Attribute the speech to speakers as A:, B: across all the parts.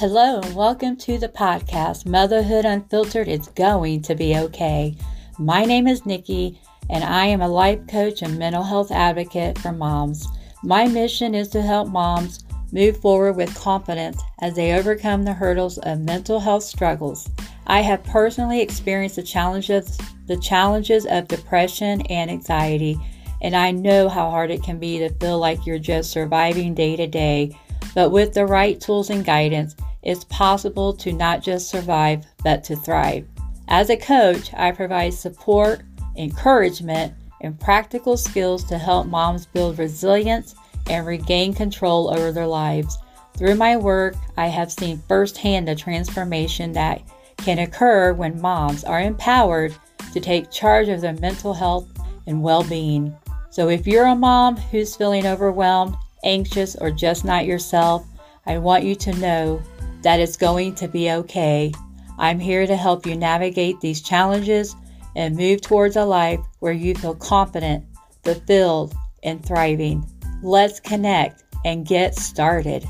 A: Hello, and welcome to the podcast Motherhood Unfiltered It's Going to Be Okay. My name is Nikki, and I am a life coach and mental health advocate for moms. My mission is to help moms move forward with confidence as they overcome the hurdles of mental health struggles. I have personally experienced the challenges the challenges of depression and anxiety, and I know how hard it can be to feel like you're just surviving day to day. But with the right tools and guidance, it's possible to not just survive, but to thrive. As a coach, I provide support, encouragement, and practical skills to help moms build resilience and regain control over their lives. Through my work, I have seen firsthand the transformation that can occur when moms are empowered to take charge of their mental health and well being. So, if you're a mom who's feeling overwhelmed, anxious, or just not yourself, I want you to know that it's going to be okay. I'm here to help you navigate these challenges and move towards a life where you feel confident, fulfilled, and thriving. Let's connect and get started.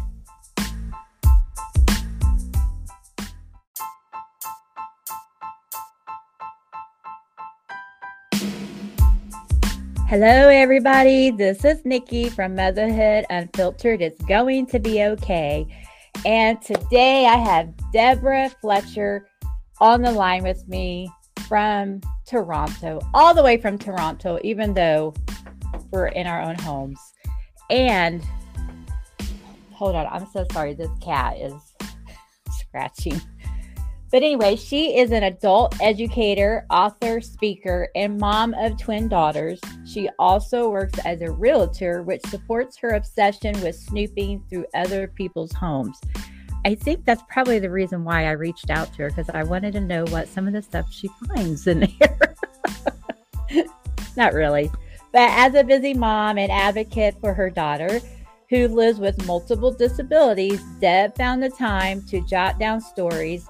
A: Hello, everybody. This is Nikki from Motherhood Unfiltered. It's going to be okay. And today I have Deborah Fletcher on the line with me from Toronto, all the way from Toronto, even though we're in our own homes. And hold on, I'm so sorry. This cat is scratching. But anyway, she is an adult educator, author, speaker, and mom of twin daughters. She also works as a realtor, which supports her obsession with snooping through other people's homes. I think that's probably the reason why I reached out to her because I wanted to know what some of the stuff she finds in there. Not really. But as a busy mom and advocate for her daughter, who lives with multiple disabilities, Deb found the time to jot down stories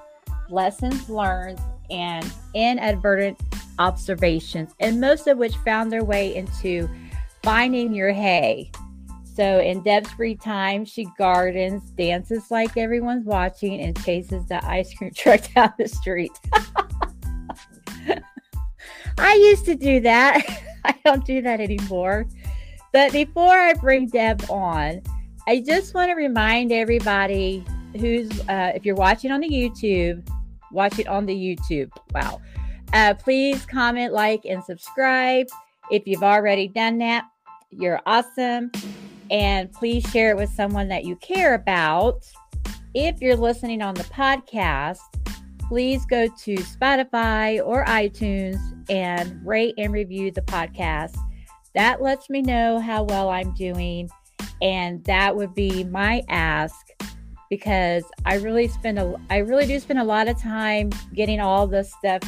A: lessons learned, and inadvertent observations, and most of which found their way into finding your hay. So, in Deb's free time, she gardens, dances like everyone's watching, and chases the ice cream truck down the street. I used to do that. I don't do that anymore. But before I bring Deb on, I just want to remind everybody who's, uh, if you're watching on the YouTube, watch it on the YouTube. Wow. Uh, please comment, like, and subscribe. If you've already done that, you're awesome. And please share it with someone that you care about. If you're listening on the podcast, please go to Spotify or iTunes and rate and review the podcast. That lets me know how well I'm doing. And that would be my ask because I really spend a I really do spend a lot of time getting all this stuff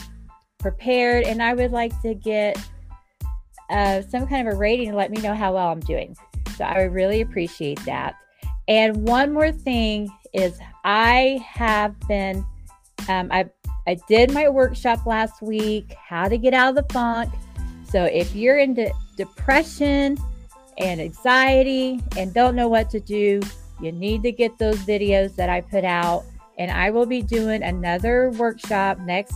A: prepared and I would like to get uh, some kind of a rating to let me know how well I'm doing. So I would really appreciate that. And one more thing is I have been um, I I did my workshop last week, how to get out of the funk. So if you're into depression and anxiety and don't know what to do, you need to get those videos that I put out. And I will be doing another workshop next,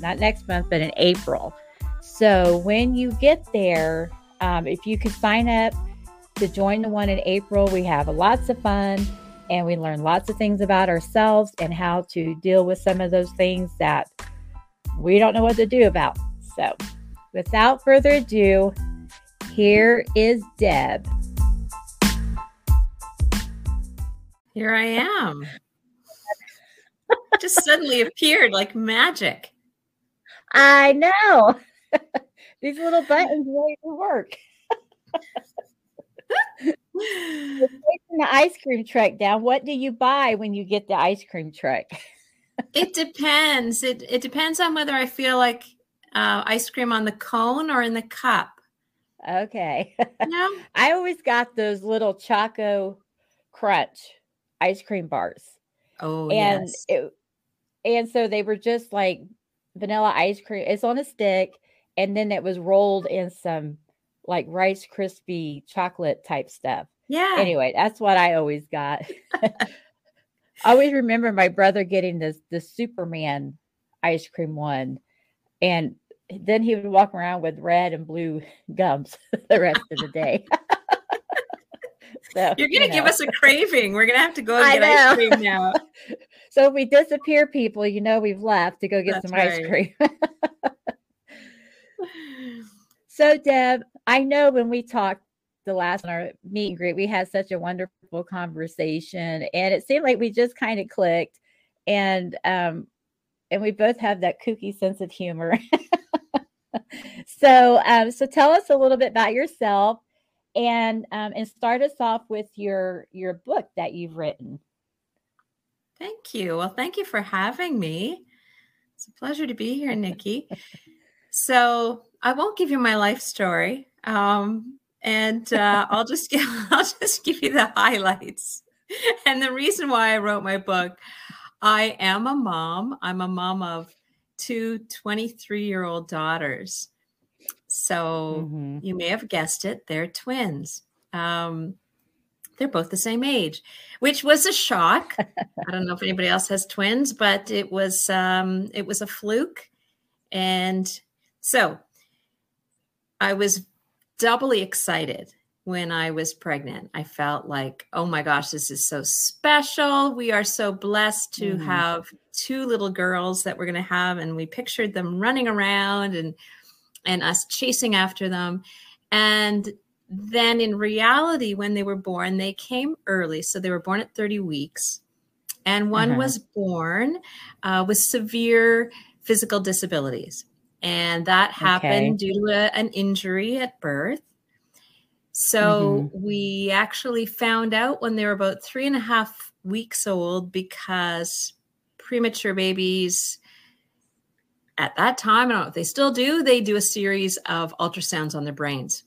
A: not next month, but in April. So when you get there, um, if you could sign up to join the one in April, we have lots of fun and we learn lots of things about ourselves and how to deal with some of those things that we don't know what to do about. So without further ado, here is Deb.
B: Here I am. Just suddenly appeared like magic.
A: I know. These little buttons really work. taking the ice cream truck down. What do you buy when you get the ice cream truck?
B: it depends. It it depends on whether I feel like uh, ice cream on the cone or in the cup.
A: Okay. Yeah. I always got those little Choco Crunch ice cream bars.
B: Oh,
A: and
B: yes.
A: it, and so they were just like vanilla ice cream. It's on a stick, and then it was rolled in some like Rice crispy chocolate type stuff.
B: Yeah.
A: Anyway, that's what I always got. I always remember my brother getting this the Superman ice cream one, and then he would walk around with red and blue gums the rest of the day.
B: so, You're gonna you know. give us a craving. We're gonna have to go and get ice cream now.
A: so if we disappear, people, you know we've left to go get That's some right. ice cream. so Deb, I know when we talked the last on our meet and greet, we had such a wonderful conversation, and it seemed like we just kind of clicked, and um, and we both have that kooky sense of humor. so, um, so tell us a little bit about yourself, and um, and start us off with your your book that you've written.
B: Thank you. Well, thank you for having me. It's a pleasure to be here, Nikki. so I won't give you my life story. Um, and uh, I'll just give, I'll just give you the highlights. And the reason why I wrote my book, I am a mom. I'm a mom of two 23 year old daughters. So mm-hmm. you may have guessed it, they're twins. Um, they're both the same age, which was a shock. I don't know if anybody else has twins, but it was um, it was a fluke. And so I was doubly excited when I was pregnant. I felt like, oh my gosh, this is so special. We are so blessed to mm-hmm. have two little girls that we're going to have. And we pictured them running around and, and us chasing after them. And then in reality, when they were born, they came early. So they were born at 30 weeks. And one uh-huh. was born uh, with severe physical disabilities. And that happened okay. due to a, an injury at birth. So mm-hmm. we actually found out when they were about three and a half weeks old because premature babies at that time, I don't know if they still do, they do a series of ultrasounds on their brains.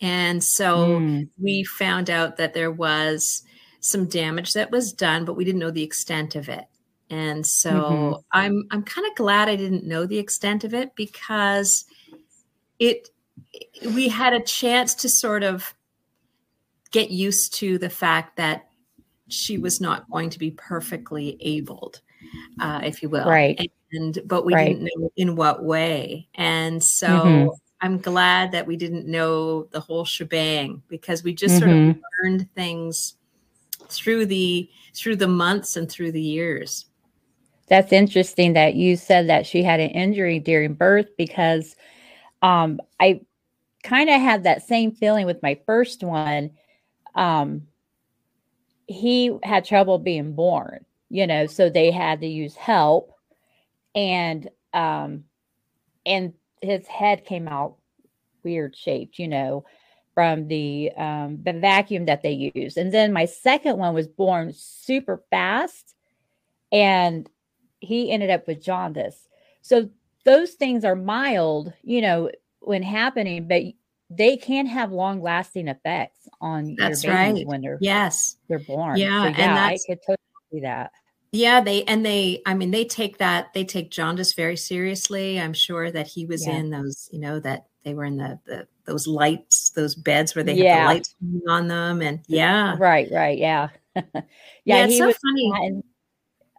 B: And so mm. we found out that there was some damage that was done, but we didn't know the extent of it. And so mm-hmm. I'm I'm kind of glad I didn't know the extent of it because it we had a chance to sort of get used to the fact that she was not going to be perfectly abled, uh, if you will.
A: Right.
B: And but we right. didn't know in what way. And so mm-hmm. I'm glad that we didn't know the whole shebang because we just mm-hmm. sort of mm-hmm. learned things through the through the months and through the years.
A: That's interesting that you said that she had an injury during birth because um, I kind of had that same feeling with my first one. Um, he had trouble being born, you know, so they had to use help, and um, and his head came out weird shaped, you know, from the um, the vacuum that they used. And then my second one was born super fast, and he ended up with jaundice. So those things are mild, you know, when happening, but they can have long lasting effects on
B: that's
A: your
B: babies right.
A: when they're
B: yes
A: they're born.
B: Yeah, so,
A: yeah and I could totally see that.
B: Yeah, they and they I mean they take that they take jaundice very seriously. I'm sure that he was yeah. in those, you know, that they were in the, the those lights, those beds where they yeah. have the lights on them and yeah.
A: Right, right, yeah. yeah, yeah
B: he so was funny.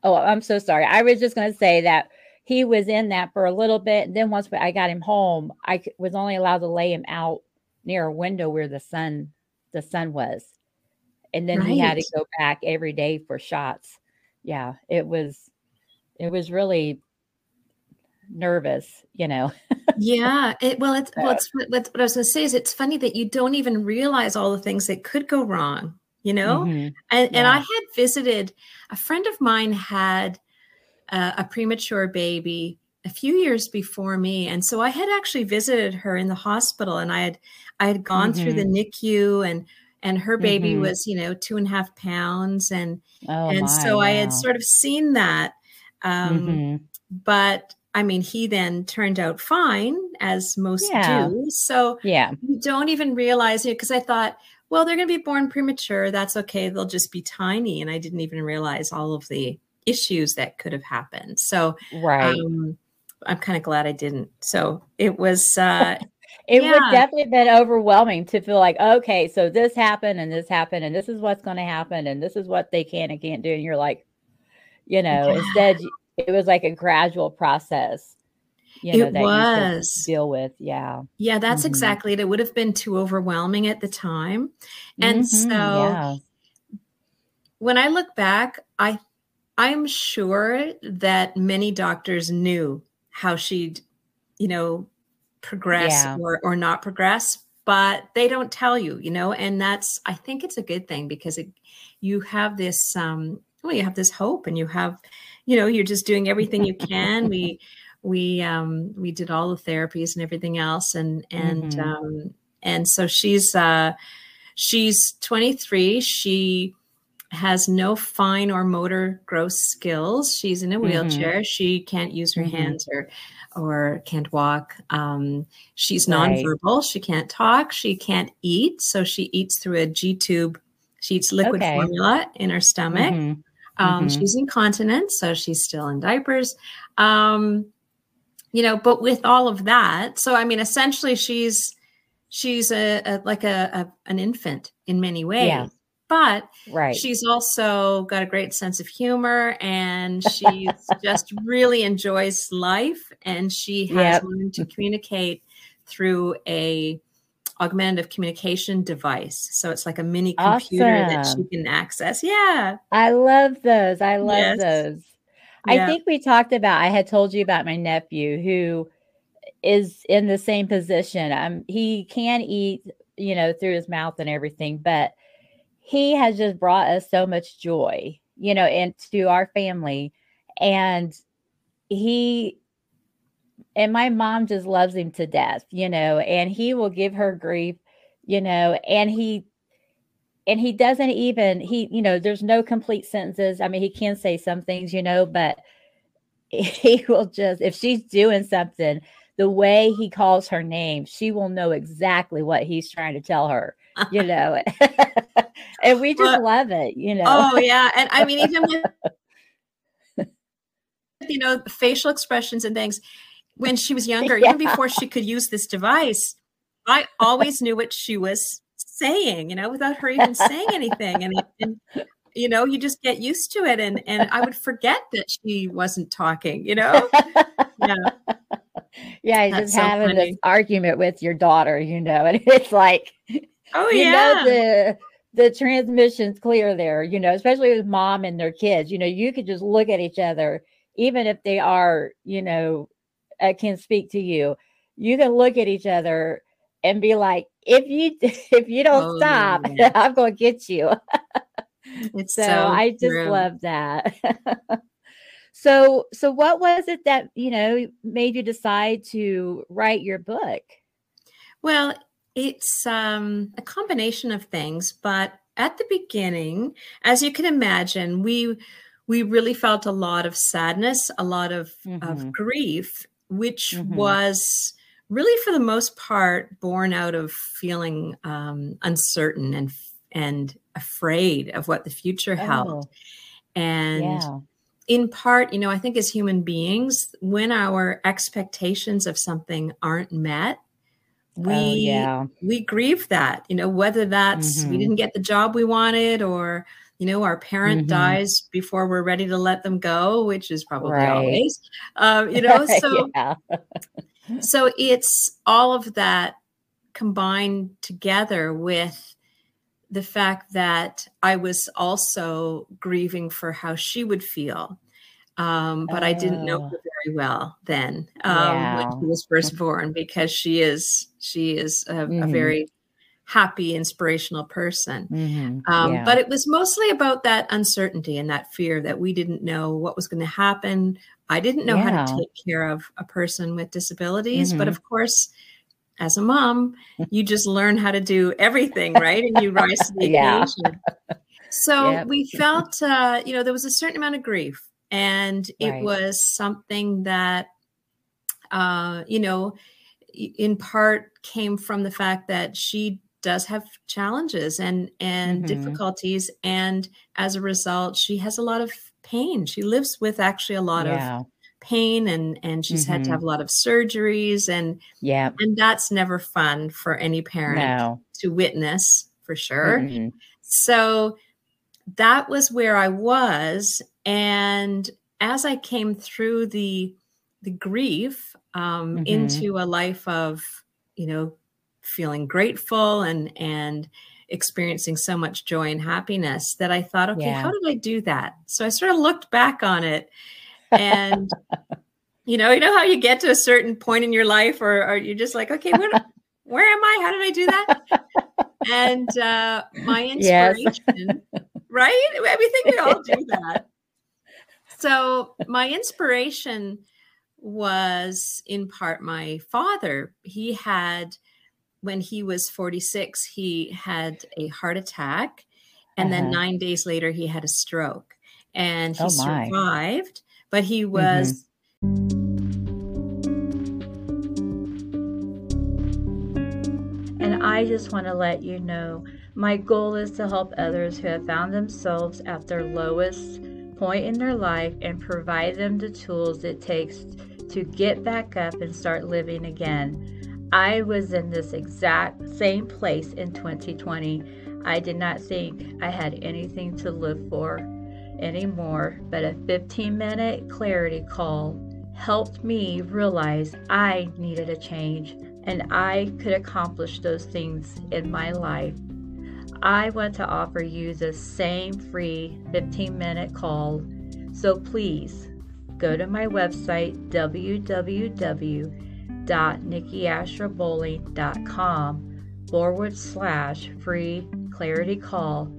A: oh, I'm so sorry. I was just going to say that he was in that for a little bit. And then once I got him home, I was only allowed to lay him out near a window where the sun the sun was. And then right. he had to go back every day for shots. Yeah, it was it was really nervous, you know.
B: yeah, it, well, it's well, it's what, what I was going to say is it's funny that you don't even realize all the things that could go wrong, you know. Mm-hmm. And yeah. and I had visited a friend of mine had a premature baby a few years before me and so i had actually visited her in the hospital and i had i had gone mm-hmm. through the mm-hmm. nicu and and her baby mm-hmm. was you know two and a half pounds and oh, and my, so wow. i had sort of seen that um, mm-hmm. but i mean he then turned out fine as most yeah. do so
A: yeah
B: you don't even realize it because i thought well they're going to be born premature that's okay they'll just be tiny and i didn't even realize all of the issues that could have happened. So,
A: right.
B: Um, I'm kind of glad I didn't. So it was, uh,
A: it yeah. would definitely been overwhelming to feel like, okay, so this happened and this happened and this is what's going to happen and this is what they can and can't do. And you're like, you know, yeah. instead it was like a gradual process.
B: You know, it was
A: deal with. Yeah.
B: Yeah, that's mm-hmm. exactly it. It would have been too overwhelming at the time. And mm-hmm, so yeah. when I look back, I I'm sure that many doctors knew how she'd, you know, progress yeah. or, or not progress, but they don't tell you, you know, and that's, I think it's a good thing because it, you have this, um, well, you have this hope and you have, you know, you're just doing everything you can. we, we, um, we did all the therapies and everything else. And, and, mm-hmm. um, and so she's, uh, she's 23. She, has no fine or motor gross skills. She's in a mm-hmm. wheelchair. Mm-hmm. She can't use her mm-hmm. hands or or can't walk. Um, she's nonverbal. She can't talk. She can't eat. So she eats through a G tube. She eats liquid okay. formula in her stomach. Mm-hmm. Um, mm-hmm. she's incontinent, so she's still in diapers. Um, you know, but with all of that, so I mean, essentially, she's she's a, a like a, a, an infant in many ways. Yeah but right. she's also got a great sense of humor and she just really enjoys life and she has yep. learned to communicate through a augmentative communication device so it's like a mini computer awesome. that she can access yeah
A: i love those i love yes. those i think we talked about i had told you about my nephew who is in the same position um he can eat you know through his mouth and everything but he has just brought us so much joy, you know, into our family. And he and my mom just loves him to death, you know, and he will give her grief, you know, and he and he doesn't even he, you know, there's no complete sentences. I mean, he can say some things, you know, but he will just if she's doing something, the way he calls her name, she will know exactly what he's trying to tell her you know, and we just but, love it, you know.
B: Oh yeah, and I mean even with you know facial expressions and things when she was younger, yeah. even before she could use this device, I always knew what she was saying, you know, without her even saying anything, and, and you know you just get used to it and and i would forget that she wasn't talking you know
A: yeah yeah just so having funny. this argument with your daughter you know and it's like
B: Oh you yeah. Know
A: the the transmission's clear there, you know, especially with mom and their kids. You know, you could just look at each other, even if they are, you know, uh, can speak to you. You can look at each other and be like, if you if you don't oh, stop, yeah. I'm gonna get you. it's so, so I just true. love that. so so what was it that you know made you decide to write your book?
B: Well, it's um, a combination of things, but at the beginning, as you can imagine, we we really felt a lot of sadness, a lot of, mm-hmm. of grief, which mm-hmm. was really for the most part born out of feeling um, uncertain and and afraid of what the future oh. held. And yeah. in part, you know, I think as human beings, when our expectations of something aren't met, we oh, yeah. we grieve that you know whether that's mm-hmm. we didn't get the job we wanted or you know our parent mm-hmm. dies before we're ready to let them go which is probably right. always um, you know so so it's all of that combined together with the fact that i was also grieving for how she would feel um, but oh. I didn't know oh. Very well then um, yeah. when she was first born because she is she is a, mm-hmm. a very happy, inspirational person. Mm-hmm. Um, yeah. But it was mostly about that uncertainty and that fear that we didn't know what was going to happen. I didn't know yeah. how to take care of a person with disabilities, mm-hmm. but of course. As a mom, you just learn how to do everything, right? And you rise to the occasion. So yep. we felt, uh, you know, there was a certain amount of grief and it right. was something that uh, you know in part came from the fact that she does have challenges and and mm-hmm. difficulties and as a result she has a lot of pain she lives with actually a lot yeah. of pain and and she's mm-hmm. had to mm-hmm. have a lot of surgeries and
A: yeah
B: and that's never fun for any parent no. to witness for sure mm-hmm. so that was where i was and as i came through the the grief um, mm-hmm. into a life of you know feeling grateful and and experiencing so much joy and happiness that I thought, okay, yeah. how did I do that? So I sort of looked back on it and you know, you know how you get to a certain point in your life or, or you're just like, okay, where, where am I? How did I do that? and uh, my inspiration, yes. Right? I think we all do that. So my inspiration was in part my father. He had when he was 46, he had a heart attack. And uh-huh. then nine days later, he had a stroke and he oh survived, but he was. Mm-hmm.
C: I just want to let you know my goal is to help others who have found themselves at their lowest point in their life and provide them the tools it takes to get back up and start living again. I was in this exact same place in 2020. I did not think I had anything to live for anymore, but a 15 minute clarity call helped me realize I needed a change and I could accomplish those things in my life. I want to offer you the same free 15 minute call. So please go to my website www www.nikkiasherbowling.com forward slash free clarity call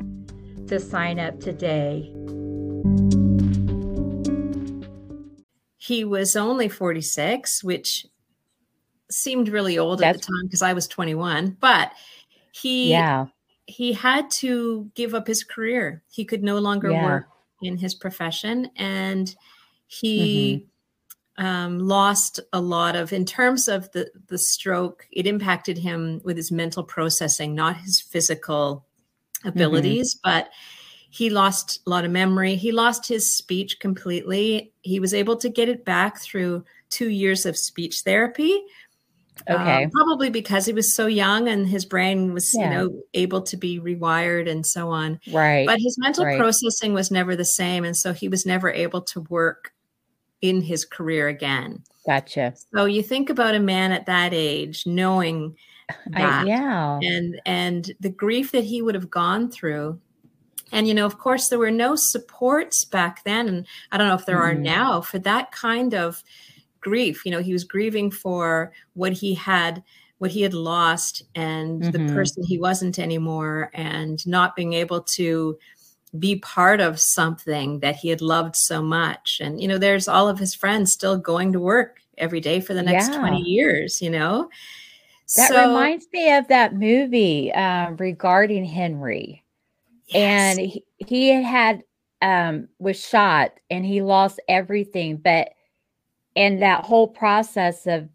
C: to sign up today.
B: He was only 46, which seemed really old That's, at the time because I was 21, but he yeah. he had to give up his career. He could no longer yeah. work in his profession and he mm-hmm um, lost a lot of in terms of the the stroke it impacted him with his mental processing not his physical abilities mm-hmm. but he lost a lot of memory he lost his speech completely he was able to get it back through two years of speech therapy
A: okay
B: um, probably because he was so young and his brain was yeah. you know able to be rewired and so on
A: right
B: but his mental right. processing was never the same and so he was never able to work in his career again.
A: Gotcha.
B: So you think about a man at that age knowing that
A: I, yeah.
B: and and the grief that he would have gone through. And you know, of course, there were no supports back then, and I don't know if there mm-hmm. are now for that kind of grief. You know, he was grieving for what he had what he had lost and mm-hmm. the person he wasn't anymore and not being able to be part of something that he had loved so much. And, you know, there's all of his friends still going to work every day for the next yeah. 20 years, you know?
A: That so, reminds me of that movie uh, regarding Henry. Yes. And he, he had um, was shot and he lost everything. But and that whole process of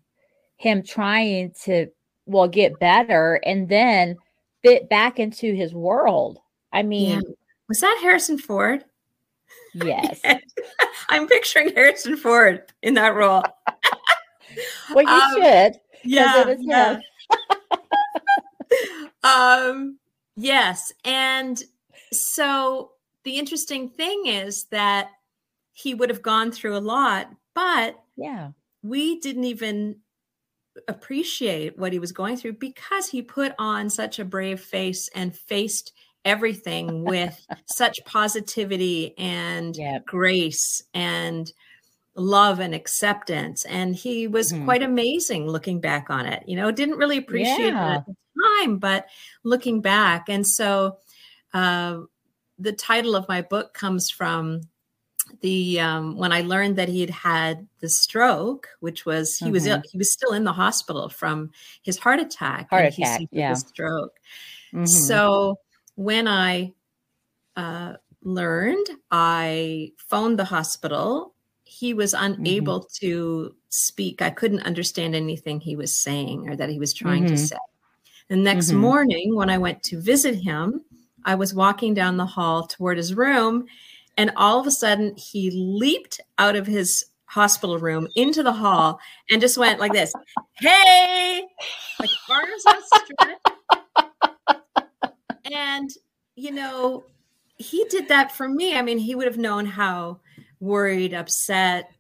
A: him trying to well get better and then fit back into his world. I mean, yeah.
B: Was that Harrison Ford?
A: Yes.
B: I'm picturing Harrison Ford in that role.
A: well, you um, should.
B: Yeah. yeah. um, yes. And so the interesting thing is that he would have gone through a lot, but
A: yeah,
B: we didn't even appreciate what he was going through because he put on such a brave face and faced everything with such positivity and yep. grace and love and acceptance and he was mm-hmm. quite amazing looking back on it you know didn't really appreciate yeah. it at the time but looking back and so uh, the title of my book comes from the um, when i learned that he had had the stroke which was he mm-hmm. was he was still in the hospital from his heart attack
A: heart attack yeah
B: stroke mm-hmm. so when I uh, learned, I phoned the hospital. He was unable mm-hmm. to speak. I couldn't understand anything he was saying or that he was trying mm-hmm. to say. The next mm-hmm. morning, when I went to visit him, I was walking down the hall toward his room, and all of a sudden, he leaped out of his hospital room into the hall and just went like this hey! Like arms outstretched and you know he did that for me. I mean he would have known how worried upset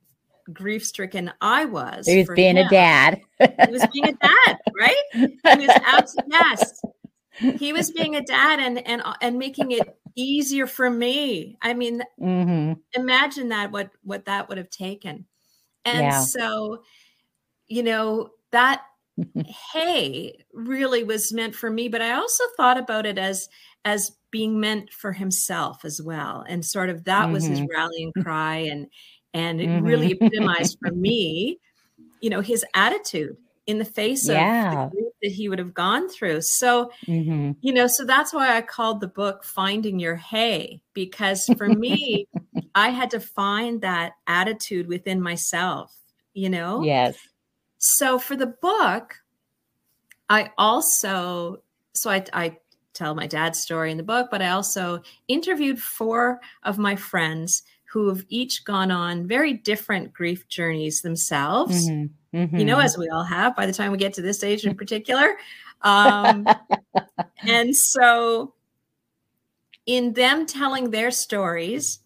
B: grief stricken i was
A: he was being him. a dad.
B: He was being a dad right? He was absolutely yes. He was being a dad and and and making it easier for me. I mean, mm-hmm. imagine that what what that would have taken. And yeah. so, you know, that hey really was meant for me, but I also thought about it as as being meant for himself as well. And sort of that mm-hmm. was his mm-hmm. rallying cry and and it mm-hmm. really epitomized for me, you know, his attitude in the face yeah. of the grief that he would have gone through. So, mm-hmm. you know, so that's why I called the book Finding Your Hay, because for me, I had to find that attitude within myself, you know?
A: Yes.
B: So for the book, I also, so I, I tell my dad's story in the book, but I also interviewed four of my friends who have each gone on very different grief journeys themselves. Mm-hmm mm-hmm. you know, mm-hmm. as we all have by the time we get to this age in particular. Um, and so, in them telling their stories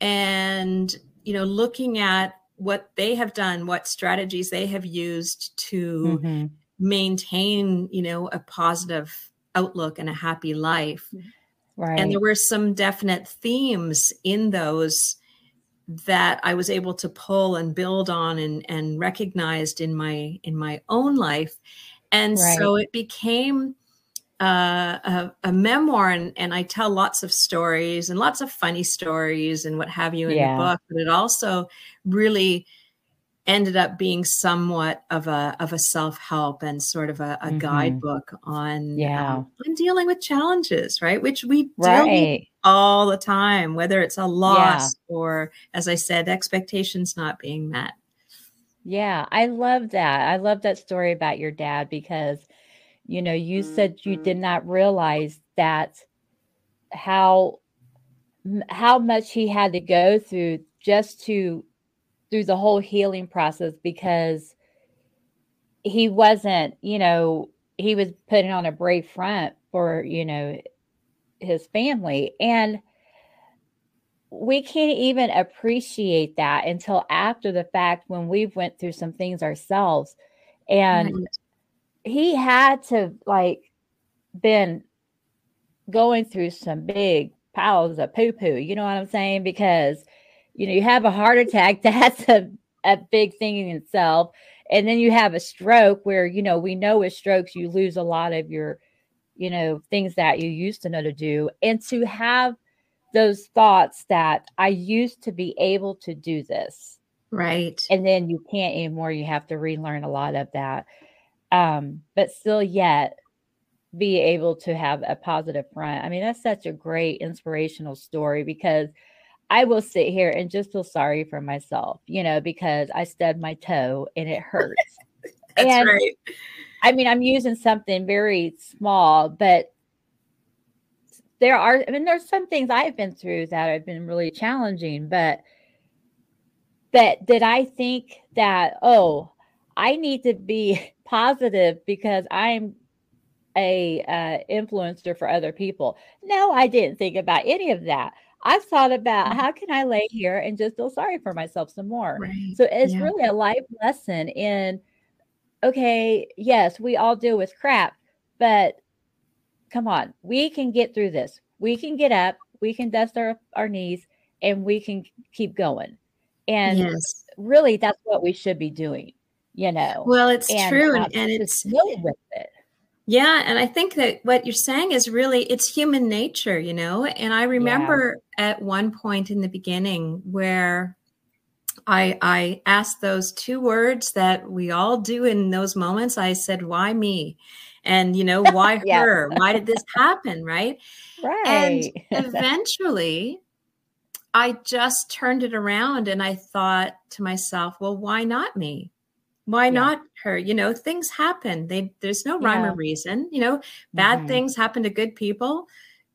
B: and, you know, looking at what they have done, what strategies they have used to mm-hmm. maintain, you know, a positive outlook and a happy life. Right. And there were some definite themes in those that I was able to pull and build on and, and recognized in my in my own life. And right. so it became uh, a, a, memoir and, and I tell lots of stories and lots of funny stories and what have you in yeah. the book, but it also really ended up being somewhat of a of a self help and sort of a, a mm-hmm. guidebook on
A: yeah um,
B: on dealing with challenges, right? Which we right. deal all the time, whether it's a loss yeah. or, as I said, expectations not being met.
A: Yeah, I love that. I love that story about your dad because, you know, you said you did not realize that how how much he had to go through just to through the whole healing process because he wasn't, you know, he was putting on a brave front for, you know, his family. And we can't even appreciate that until after the fact when we've went through some things ourselves. And mm-hmm. he had to like been going through some big piles of poo poo, you know what I'm saying? Because you know, you have a heart attack, that's a, a big thing in itself. And then you have a stroke where, you know, we know with strokes, you lose a lot of your, you know, things that you used to know to do. And to have those thoughts that I used to be able to do this.
B: Right.
A: And then you can't anymore. You have to relearn a lot of that. Um, but still yet be able to have a positive front. I mean, that's such a great inspirational story because I will sit here and just feel sorry for myself, you know, because I stubbed my toe and it hurts.
B: That's and, right.
A: I mean, I'm using something very small, but there are, I mean, there's some things I've been through that have been really challenging, but, but did I think that, oh, I need to be positive because I'm a uh, influencer for other people? No, I didn't think about any of that. I've thought about mm-hmm. how can I lay here and just feel sorry for myself some more. Right. So it's yeah. really a life lesson in okay, yes, we all deal with crap, but come on, we can get through this. We can get up, we can dust our, our knees, and we can keep going. And yes. really that's what we should be doing, you know.
B: Well, it's and, true. and, and it's really with it. Yeah, and I think that what you're saying is really it's human nature, you know. And I remember yeah. at one point in the beginning where I I asked those two words that we all do in those moments. I said, "Why me?" And you know, why yeah. her? Why did this happen, right?
A: Right.
B: And eventually I just turned it around and I thought to myself, "Well, why not me?" Why yeah. not her you know things happen they there's no rhyme yeah. or reason you know bad mm-hmm. things happen to good people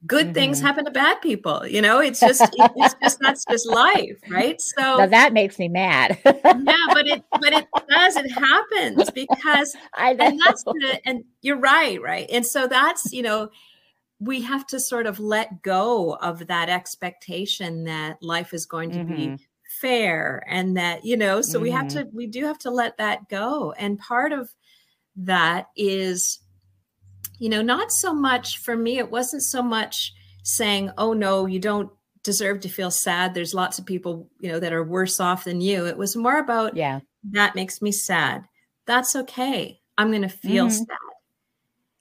B: good mm-hmm. things happen to bad people. You know, it's just it's just that's just life, right? So
A: now that makes me mad.
B: yeah, but it but it does it happens because I know. and that's the and you're right, right? And so that's you know we have to sort of let go of that expectation that life is going to mm-hmm. be fair and that you know so mm-hmm. we have mm-hmm. to we do have to let that go and part of that is you know not so much for me it wasn't so much saying oh no you don't deserve to feel sad there's lots of people you know that are worse off than you it was more about
A: yeah
B: that makes me sad that's okay i'm going to feel mm-hmm. sad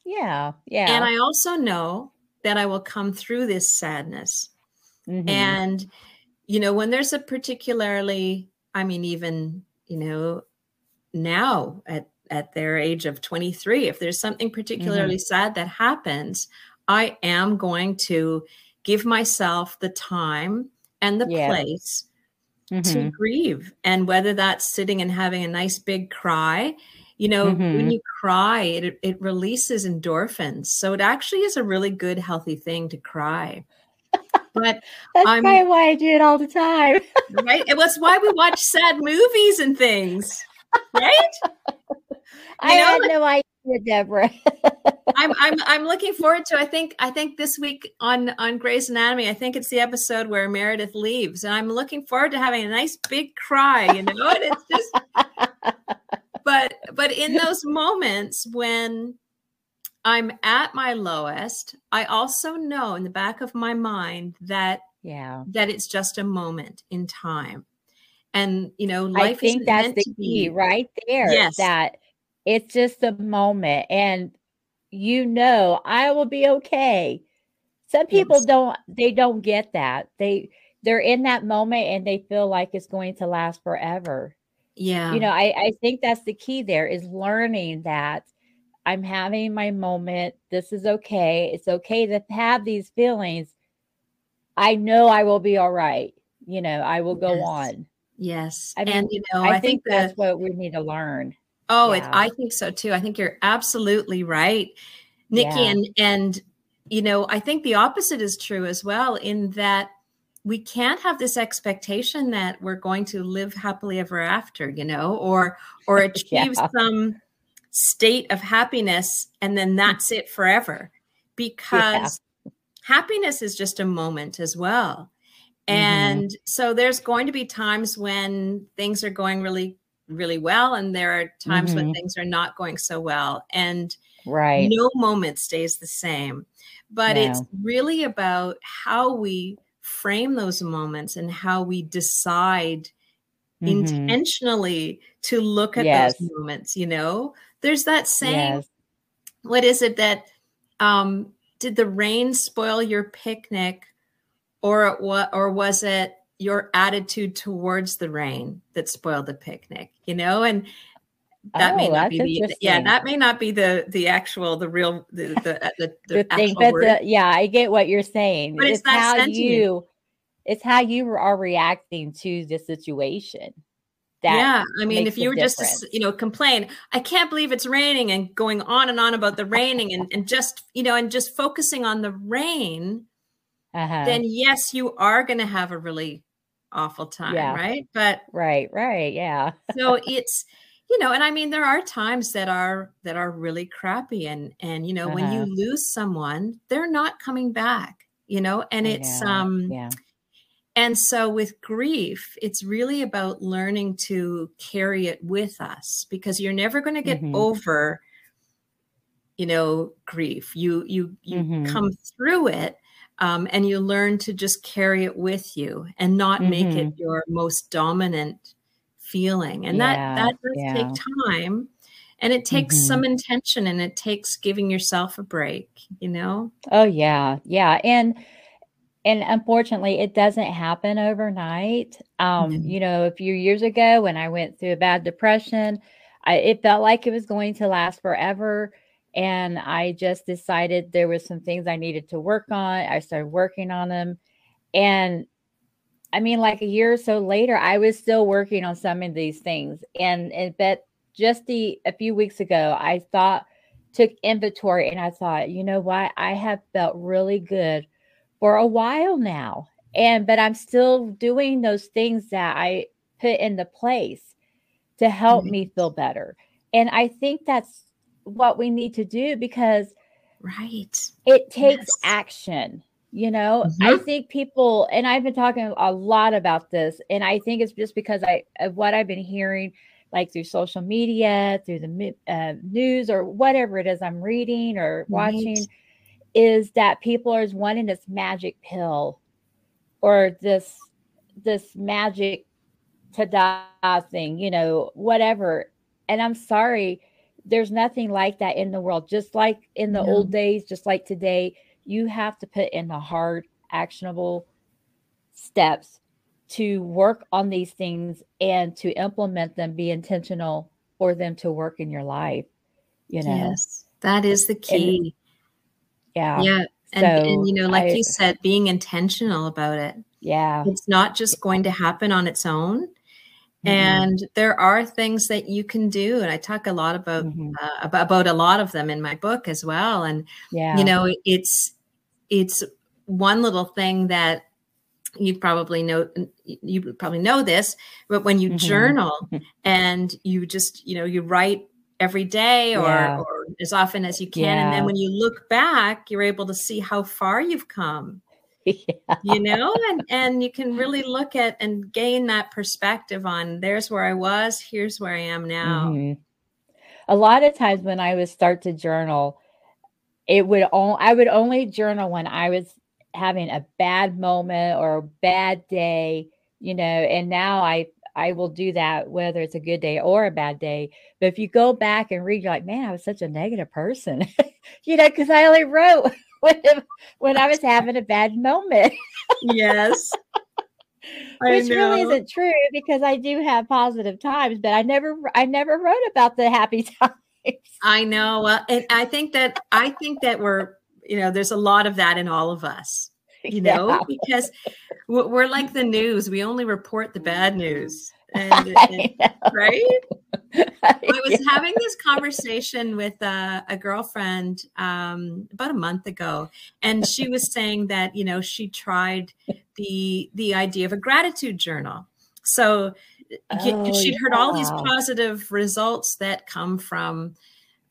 A: yeah. Yeah.
B: And I also know that I will come through this sadness. Mm-hmm. And, you know, when there's a particularly, I mean, even, you know, now at, at their age of 23, if there's something particularly mm-hmm. sad that happens, I am going to give myself the time and the yeah. place mm-hmm. to grieve. And whether that's sitting and having a nice big cry you know mm-hmm. when you cry it, it releases endorphins so it actually is a really good healthy thing to cry but
A: that's I'm, probably why I do it all the time.
B: right? It was why we watch sad movies and things, right?
A: I know, had no idea, Deborah.
B: I'm I'm I'm looking forward to. I think I think this week on on Grey's Anatomy, I think it's the episode where Meredith leaves, and I'm looking forward to having a nice big cry. You know, and it's just but but in those moments when I'm at my lowest, I also know in the back of my mind that
A: yeah
B: that it's just a moment in time. And you know, life
A: I think that's the key right there.
B: Yes.
A: That it's just a moment and you know I will be okay. Some people yes. don't they don't get that. They they're in that moment and they feel like it's going to last forever.
B: Yeah.
A: You know, I, I think that's the key there is learning that I'm having my moment. This is okay. It's okay to have these feelings. I know I will be all right. You know, I will go
B: yes.
A: on.
B: Yes.
A: I mean, and you know, I, I think, think that's what we need to learn.
B: Oh, yeah. it, I think so too. I think you're absolutely right, Nikki. Yeah. And and you know, I think the opposite is true as well. In that we can't have this expectation that we're going to live happily ever after you know or or achieve yeah. some state of happiness and then that's it forever because yeah. happiness is just a moment as well mm-hmm. and mm-hmm. so there's going to be times when things are going really really well and there are times mm-hmm. when things are not going so well and
A: right
B: no moment stays the same but no. it's really about how we frame those moments and how we decide mm-hmm. intentionally to look at yes. those moments you know there's that saying yes. what is it that um did the rain spoil your picnic or what or was it your attitude towards the rain that spoiled the picnic you know? And that oh, may not be the yeah that may not be the the actual the real the the, uh, the, the, thing
A: but the, yeah i get what you're saying.
B: But it's, it's how sentiment. you
A: it's how you are reacting to the situation
B: yeah i mean if you were difference. just to, you know complain i can't believe it's raining and going on and on about the raining and, and just you know and just focusing on the rain uh-huh. then yes you are going to have a really awful time yeah. right but
A: right right yeah
B: so it's you know and i mean there are times that are that are really crappy and and you know uh-huh. when you uh-huh. lose someone they're not coming back you know and it's
A: yeah.
B: um
A: yeah
B: and so with grief it's really about learning to carry it with us because you're never going to get mm-hmm. over you know grief you you you mm-hmm. come through it um, and you learn to just carry it with you and not mm-hmm. make it mm-hmm. your most dominant feeling and yeah, that that does yeah. take time and it takes mm-hmm. some intention and it takes giving yourself a break you know
A: oh yeah yeah and and unfortunately it doesn't happen overnight um mm-hmm. you know a few years ago when i went through a bad depression I, it felt like it was going to last forever and i just decided there was some things i needed to work on i started working on them and I mean, like a year or so later, I was still working on some of these things. And, and but just the a few weeks ago, I thought took inventory and I thought, you know what? I have felt really good for a while now. And but I'm still doing those things that I put into place to help
B: Right.
A: me feel better. And I think that's what we need to do because
B: Right.
A: it takes
B: Yes.
A: action. You know, I think people, and I've been talking a lot about this, and I think it's just because I of what I've been hearing, like through social media, through the uh, news, or whatever it is I'm reading or watching,
B: Right.
A: Is that people are wanting this magic pill or this this magic ta-da thing, you know, whatever. And I'm sorry, there's nothing like that in the world. Just like in the
B: No.
A: old days, just like today, you have to put in the hard, actionable steps to work on these things and to implement them, be intentional for them to work in your life. You know,
B: Yes. That is the key.
A: Yeah,
B: yeah. And,
A: So,
B: and you know, like
A: I-
B: you said, being intentional about it.
A: yeah,
B: It's not just going to happen on its own.
A: Mhm.
B: And there are things that you can do. And I talk a lot about,
A: Mhm.
B: uh, about, about a lot of them in my book as well. And
A: yeah,
B: you know it's it's one little thing that you probably know you probably know this but when you
A: Mhm.
B: journal and you just you know you write every day or,
A: Yeah.
B: or as often as you can and then when you look back you're able to see how far you've come
A: yeah.
B: you know and and you can really look at and gain that perspective on there's where i was here's where i am now
A: Mhm. A lot of times when I would start to journal, it would only I would only journal when I was having a bad moment or a bad day, you know, and now I I will do that whether it's a good day or a bad day. But if you go back and read, you're like, man, I was such a negative person, you know, because I only wrote when, when I was having a bad moment.
B: yes
A: which really isn't true because I do have positive times, but I never I never wrote about the happy times.
B: I know. Well, and I think that I think that we're, you know, there's a lot of that in all of us, you know,
A: Yeah.
B: because we're we're like the news. We only report the bad news. And, and- right? I was having this conversation with uh, a girlfriend um, about a month ago, and she was saying that you know she tried the the idea of a gratitude journal. So
A: Oh,
B: she'd heard all these positive results that come from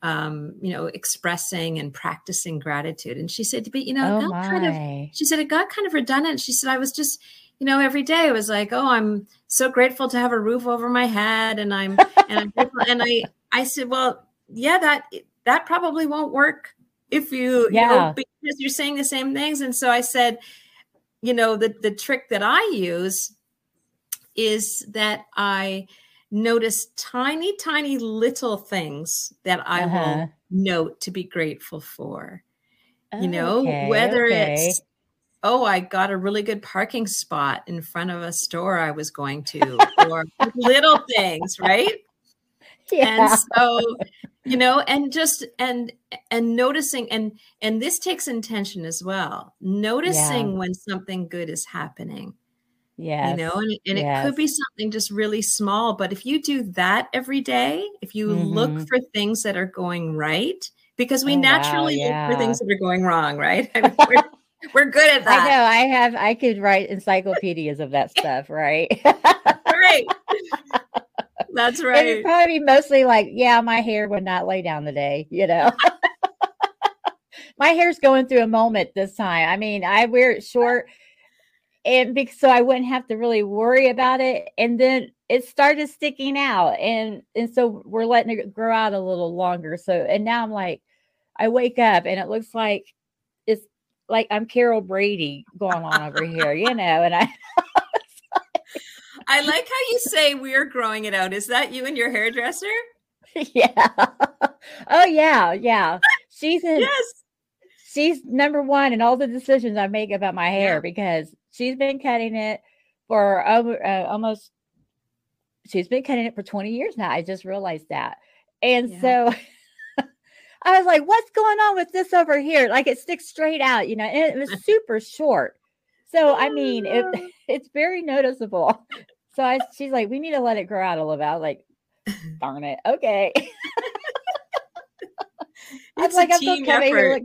B: um, you know expressing and practicing gratitude, and she said, "But you know, it
A: oh
B: kind of she said it got kind of redundant. She said I was just, you know, every day I was like, oh, I'm so grateful to have a roof over my head, and I'm and I'm grateful. and I I said, well, yeah, that that probably won't work if you, you know,
A: Yeah.
B: because you're saying the same things. And so I said, you know, the the trick that I use is that I notice tiny, tiny little things that I
A: Uh-huh.
B: will note to be grateful for you know
A: Okay,
B: whether
A: okay.
B: it's oh i got a really good parking spot in front of a store i was going to or little things right
A: yeah.
B: and so you know and just and and noticing and and this takes intention as well noticing when something good is happening
A: yes.
B: you know and, it- and it could be something just really small but if you do that every day if you look
A: Mhm.
B: for things that are going right because we
A: Oh, wow,
B: naturally look for things that are going wrong right I mean, we're, we're good at
A: I
B: that
A: know. I have. I could write encyclopedias of that stuff, right?
B: right that's right
A: it'd probably be mostly like, yeah, my hair would not lay down today, you know. my hair's going through a moment this time. I mean, I wear it short and because so I wouldn't have to really worry about it. And then it started sticking out and and so we're letting it grow out a little longer. So and now I'm like, I wake up and it looks like it's like I'm Carol Brady going on over here, you know, and I
B: i like how you say we're growing it out is that you and your hairdresser
A: yeah. oh yeah, yeah. She's in
B: yes
A: she's number one in all the decisions I make about my hair
B: Yeah.
A: because she's been cutting it for over uh, almost she's been cutting it for 20 years now. I just realized that. And
B: Yeah.
A: so I was like, what's going on with this over here? Like it sticks straight out, you know, and it was super short. So I mean, it, it's very noticeable. So I, she's like, we need to let it grow out a little bit. I was like, darn it. Okay.
B: It's like, I'm so effort.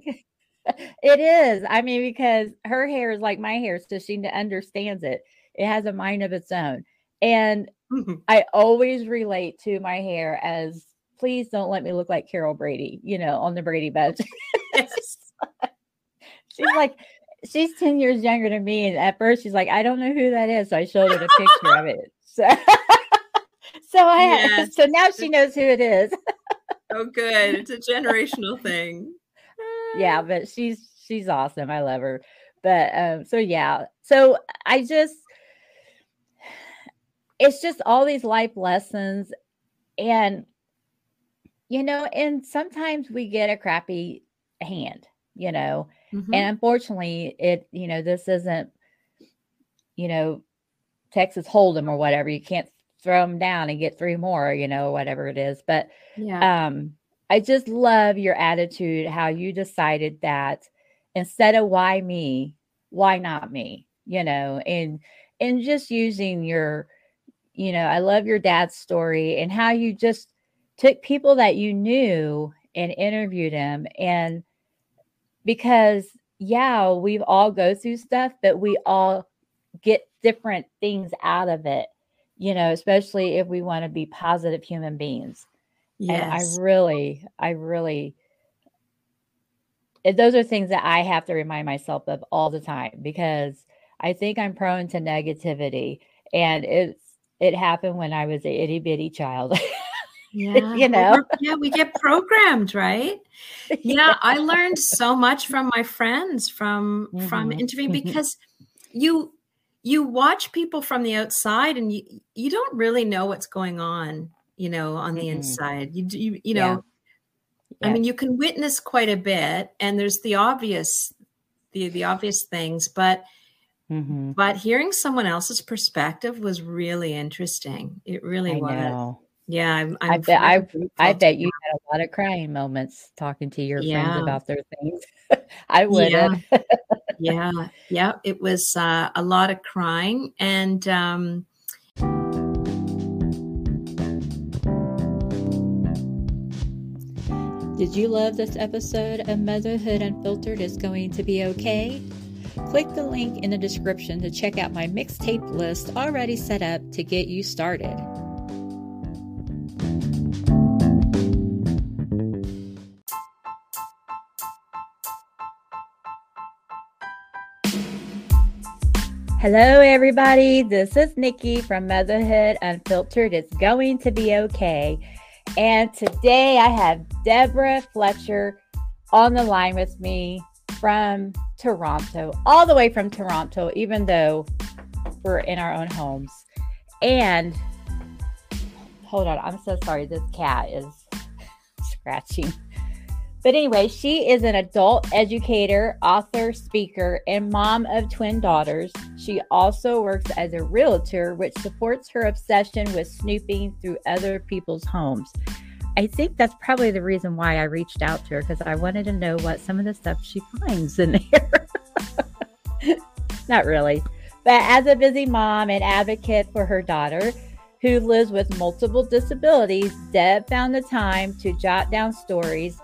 A: It is. I mean, because her hair is like my hair, so she understands it. It has a mind of its own. And mm-hmm. I always relate to my hair as please don't let me look like Carol Brady, you know, on the Brady Bunch. Yes. she's like, she's 10 years younger than me. And at first she's like, I don't know who that is. So I showed her the picture of it. So so I yes. so now she knows who it is.
B: oh good. It's a generational thing.
A: Yeah, but she's she's awesome. I love her. But um so yeah. So I just it's just all these life lessons and you know, and sometimes we get a crappy hand, you know. Mm-hmm. And unfortunately, it, you know, this isn't, you know, Texas Hold'em or whatever. You can't throw them down and get three more, you know, whatever it is. But yeah. um, I just love your attitude, how you decided that instead of why me, why not me, you know, and and just using your, you know, I love your dad's story and how you just took people that you knew and interviewed them and because yeah we've all go through stuff but we all get different things out of it you know especially if we want to be positive human beings yes. and i really i really those are things that i have to remind myself of all the time because i think i'm prone to negativity and it's it happened when i was a itty bitty child
B: Yeah.
A: you know?
B: yeah, we get programmed, right? Yeah, yeah, I learned so much from my friends from mm-hmm. from interviewing mm-hmm. because you you watch people from the outside and you you don't really know what's going on, you know, on the mm-hmm. inside. You you you know, yeah. I mean, you can witness quite a bit and there's the obvious the the obvious things, but Mm-hmm. But hearing someone else's perspective was really interesting. It really I was. Know. Yeah, I'm, I'm
A: i bet I, I bet you had a lot of crying moments talking to your yeah. friends about their things. I would.
B: Yeah. yeah, yeah. It was uh, a lot of crying, and um,
A: Did you love this episode of Motherhood Unfiltered is going to be okay? Click the link in the description to check out my mixtape list already set up to get you started. Hello, everybody. This is Nikki from Motherhood Unfiltered. It's going to be okay. And today I have Deborah Fletcher on the line with me from Toronto, all the way from Toronto, even though we're in our own homes. And hold on, I'm so sorry. This cat is scratching. But anyway, she is an adult educator, author, speaker, and mom of twin daughters. She also works as a realtor, which supports her obsession with snooping through other people's homes. I think that's probably the reason why I reached out to her because I wanted to know what some of the stuff she finds in there. Not really. But as a busy mom and advocate for her daughter, who lives with multiple disabilities, Deb found the time to jot down stories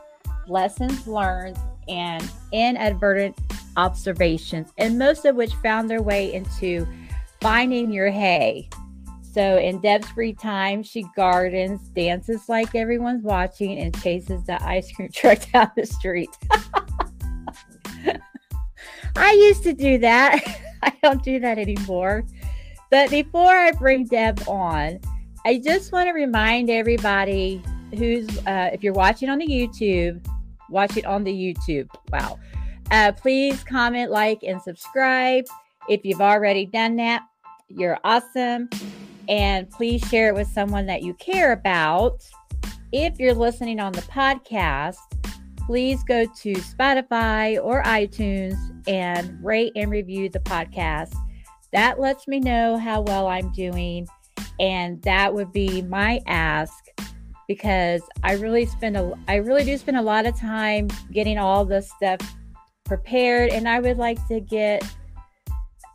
A: lessons learned, and inadvertent observations, and most of which found their way into finding your hay. So, in Deb's free time, she gardens, dances like everyone's watching, and chases the ice cream truck down the street. I used to do that. I don't do that anymore. But before I bring Deb on, I just want to remind everybody who's, uh, if you're watching on the YouTube, watch it on the YouTube. Wow. Uh, please comment, like, and subscribe. If you've already done that, you're awesome. And please share it with someone that you care about. If you're listening on the podcast, please go to Spotify or iTunes and rate and review the podcast. That lets me know how well I'm doing. And that would be my ask because I really spend a I really do spend a lot of time getting all this stuff prepared, and I would like to get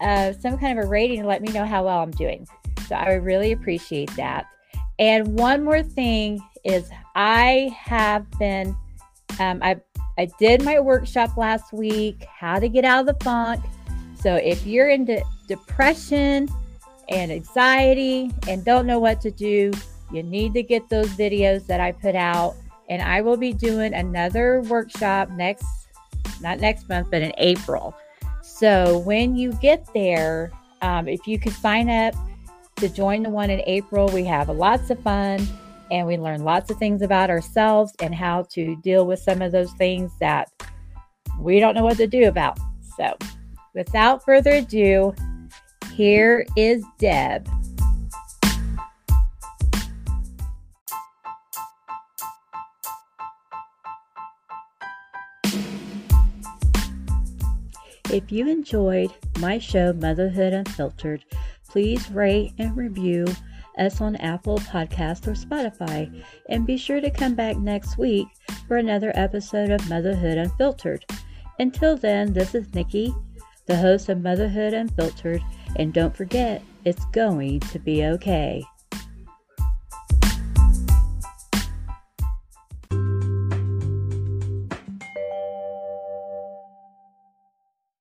A: uh, some kind of a rating to let me know how well I'm doing. So I would really appreciate that. And one more thing is I have been Um, I I did my workshop last week, how to get out of the funk. So if you're into depression and anxiety and don't know what to do, you need to get those videos that I put out. And I will be doing another workshop next, not next month, but in April. So when you get there, um, if you could sign up to join the one in April, we have lots of fun and we learn lots of things about ourselves and how to deal with some of those things that we don't know what to do about. So, without further ado, here is Deb. If you enjoyed my show, Motherhood Unfiltered, please rate and review us on Apple Podcast or Spotify. And be sure to come back next week for another episode of Motherhood Unfiltered. Until then, this is Nikki, the host of Motherhood Unfiltered, and don't forget, it's going to be okay.